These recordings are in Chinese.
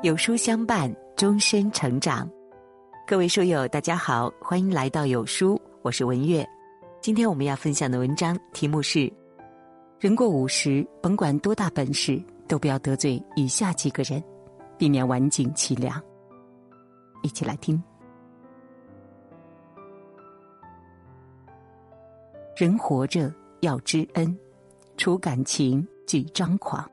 有书相伴，终身成长。各位书友，大家好，欢迎来到有书，我是文月。今天我们要分享的文章题目是：人过五十，甭管多大本事，都不要得罪以下几个人，避免晚景凄凉。一起来听。人活着要知恩，除感情忌张狂。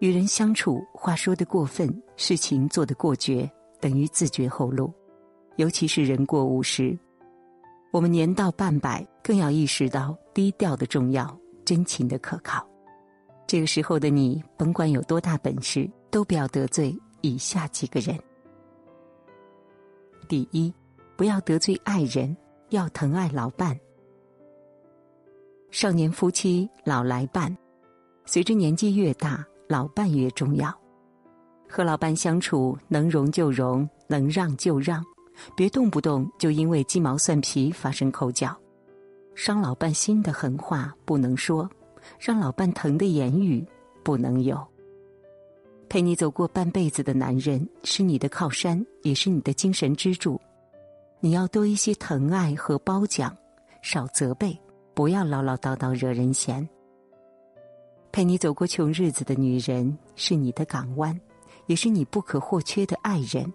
与人相处，话说的过分，事情做得过绝，等于自绝后路。尤其是人过五十，我们年到半百，更要意识到低调的重要，真情的可靠。这个时候的你，甭管有多大本事，都不要得罪以下几个人。第一，不要得罪爱人，要疼爱老伴。少年夫妻老来伴，随着年纪越大，老伴越重要。和老伴相处，能容就容，能让就让。别动不动就因为鸡毛蒜皮发生口角，伤老伴心的狠话不能说，让老伴疼的言语不能有。陪你走过半辈子的男人是你的靠山，也是你的精神支柱。你要多一些疼爱和褒奖，少责备，不要唠唠叨叨惹人嫌。陪你走过穷日子的女人是你的港湾，也是你不可或缺的爱人。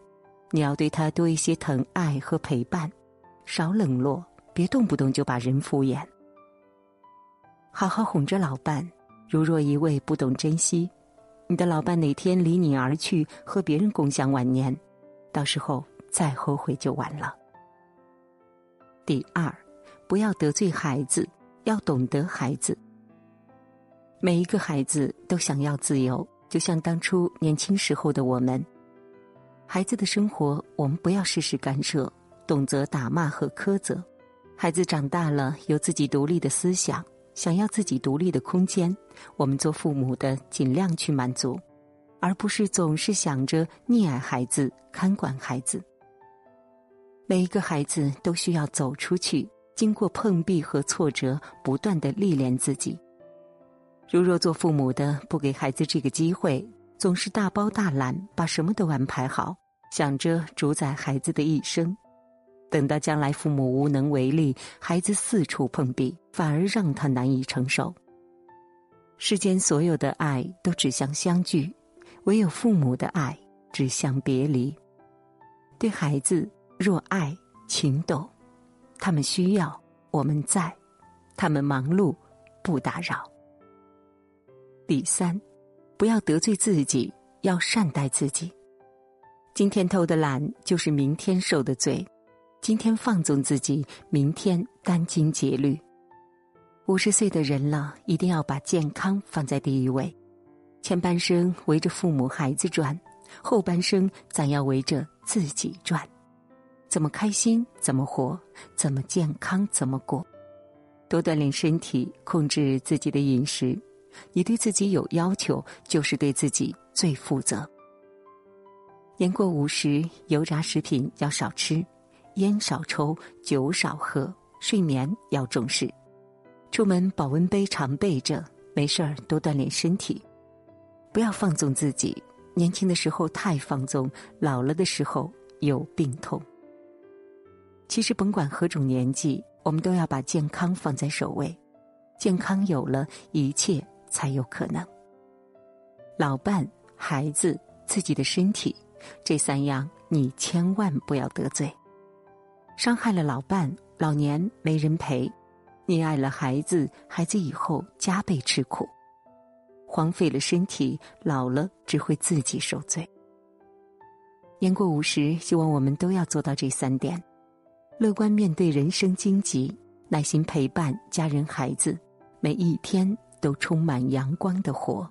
你要对她多一些疼爱和陪伴，少冷落，别动不动就把人敷衍。好好哄着老伴，如若一味不懂珍惜，你的老伴哪天离你而去，和别人共享晚年，到时候再后悔就晚了。第二，不要得罪孩子，要懂得孩子。每一个孩子都想要自由，就像当初年轻时候的我们。孩子的生活，我们不要事事干涉，动则打骂和苛责。孩子长大了，有自己独立的思想，想要自己独立的空间，我们做父母的尽量去满足，而不是总是想着溺爱孩子、看管孩子。每一个孩子都需要走出去，经过碰壁和挫折，不断的历练自己。如若做父母的不给孩子这个机会，总是大包大揽，把什么都安排好，想着主宰孩子的一生。等到将来父母无能为力，孩子四处碰壁，反而让他难以承受。世间所有的爱都指向相聚，唯有父母的爱指向别离。对孩子若爱情懂，他们需要我们在，他们忙碌不打扰。第三。不要得罪自己，要善待自己。今天偷的懒，就是明天受的罪；今天放纵自己，明天殚精竭虑。五十岁的人了，一定要把健康放在第一位。前半生围着父母孩子转，后半生咱要围着自己转。怎么开心怎么活，怎么健康怎么过。多锻炼身体，控制自己的饮食。你对自己有要求，就是对自己最负责。年过五十，油炸食品要少吃，烟少抽，酒少喝，睡眠要重视。出门保温杯常备着，没事儿多锻炼身体，不要放纵自己。年轻的时候太放纵，老了的时候有病痛。其实甭管何种年纪，我们都要把健康放在首位。健康有了，一切。才有可能。老伴、孩子、自己的身体，这三样你千万不要得罪。伤害了老伴，老年没人陪；溺爱了孩子，孩子以后加倍吃苦；荒废了身体，老了只会自己受罪。年过五十，希望我们都要做到这三点：乐观面对人生荆棘，耐心陪伴家人孩子，每一天。都充满阳光的活。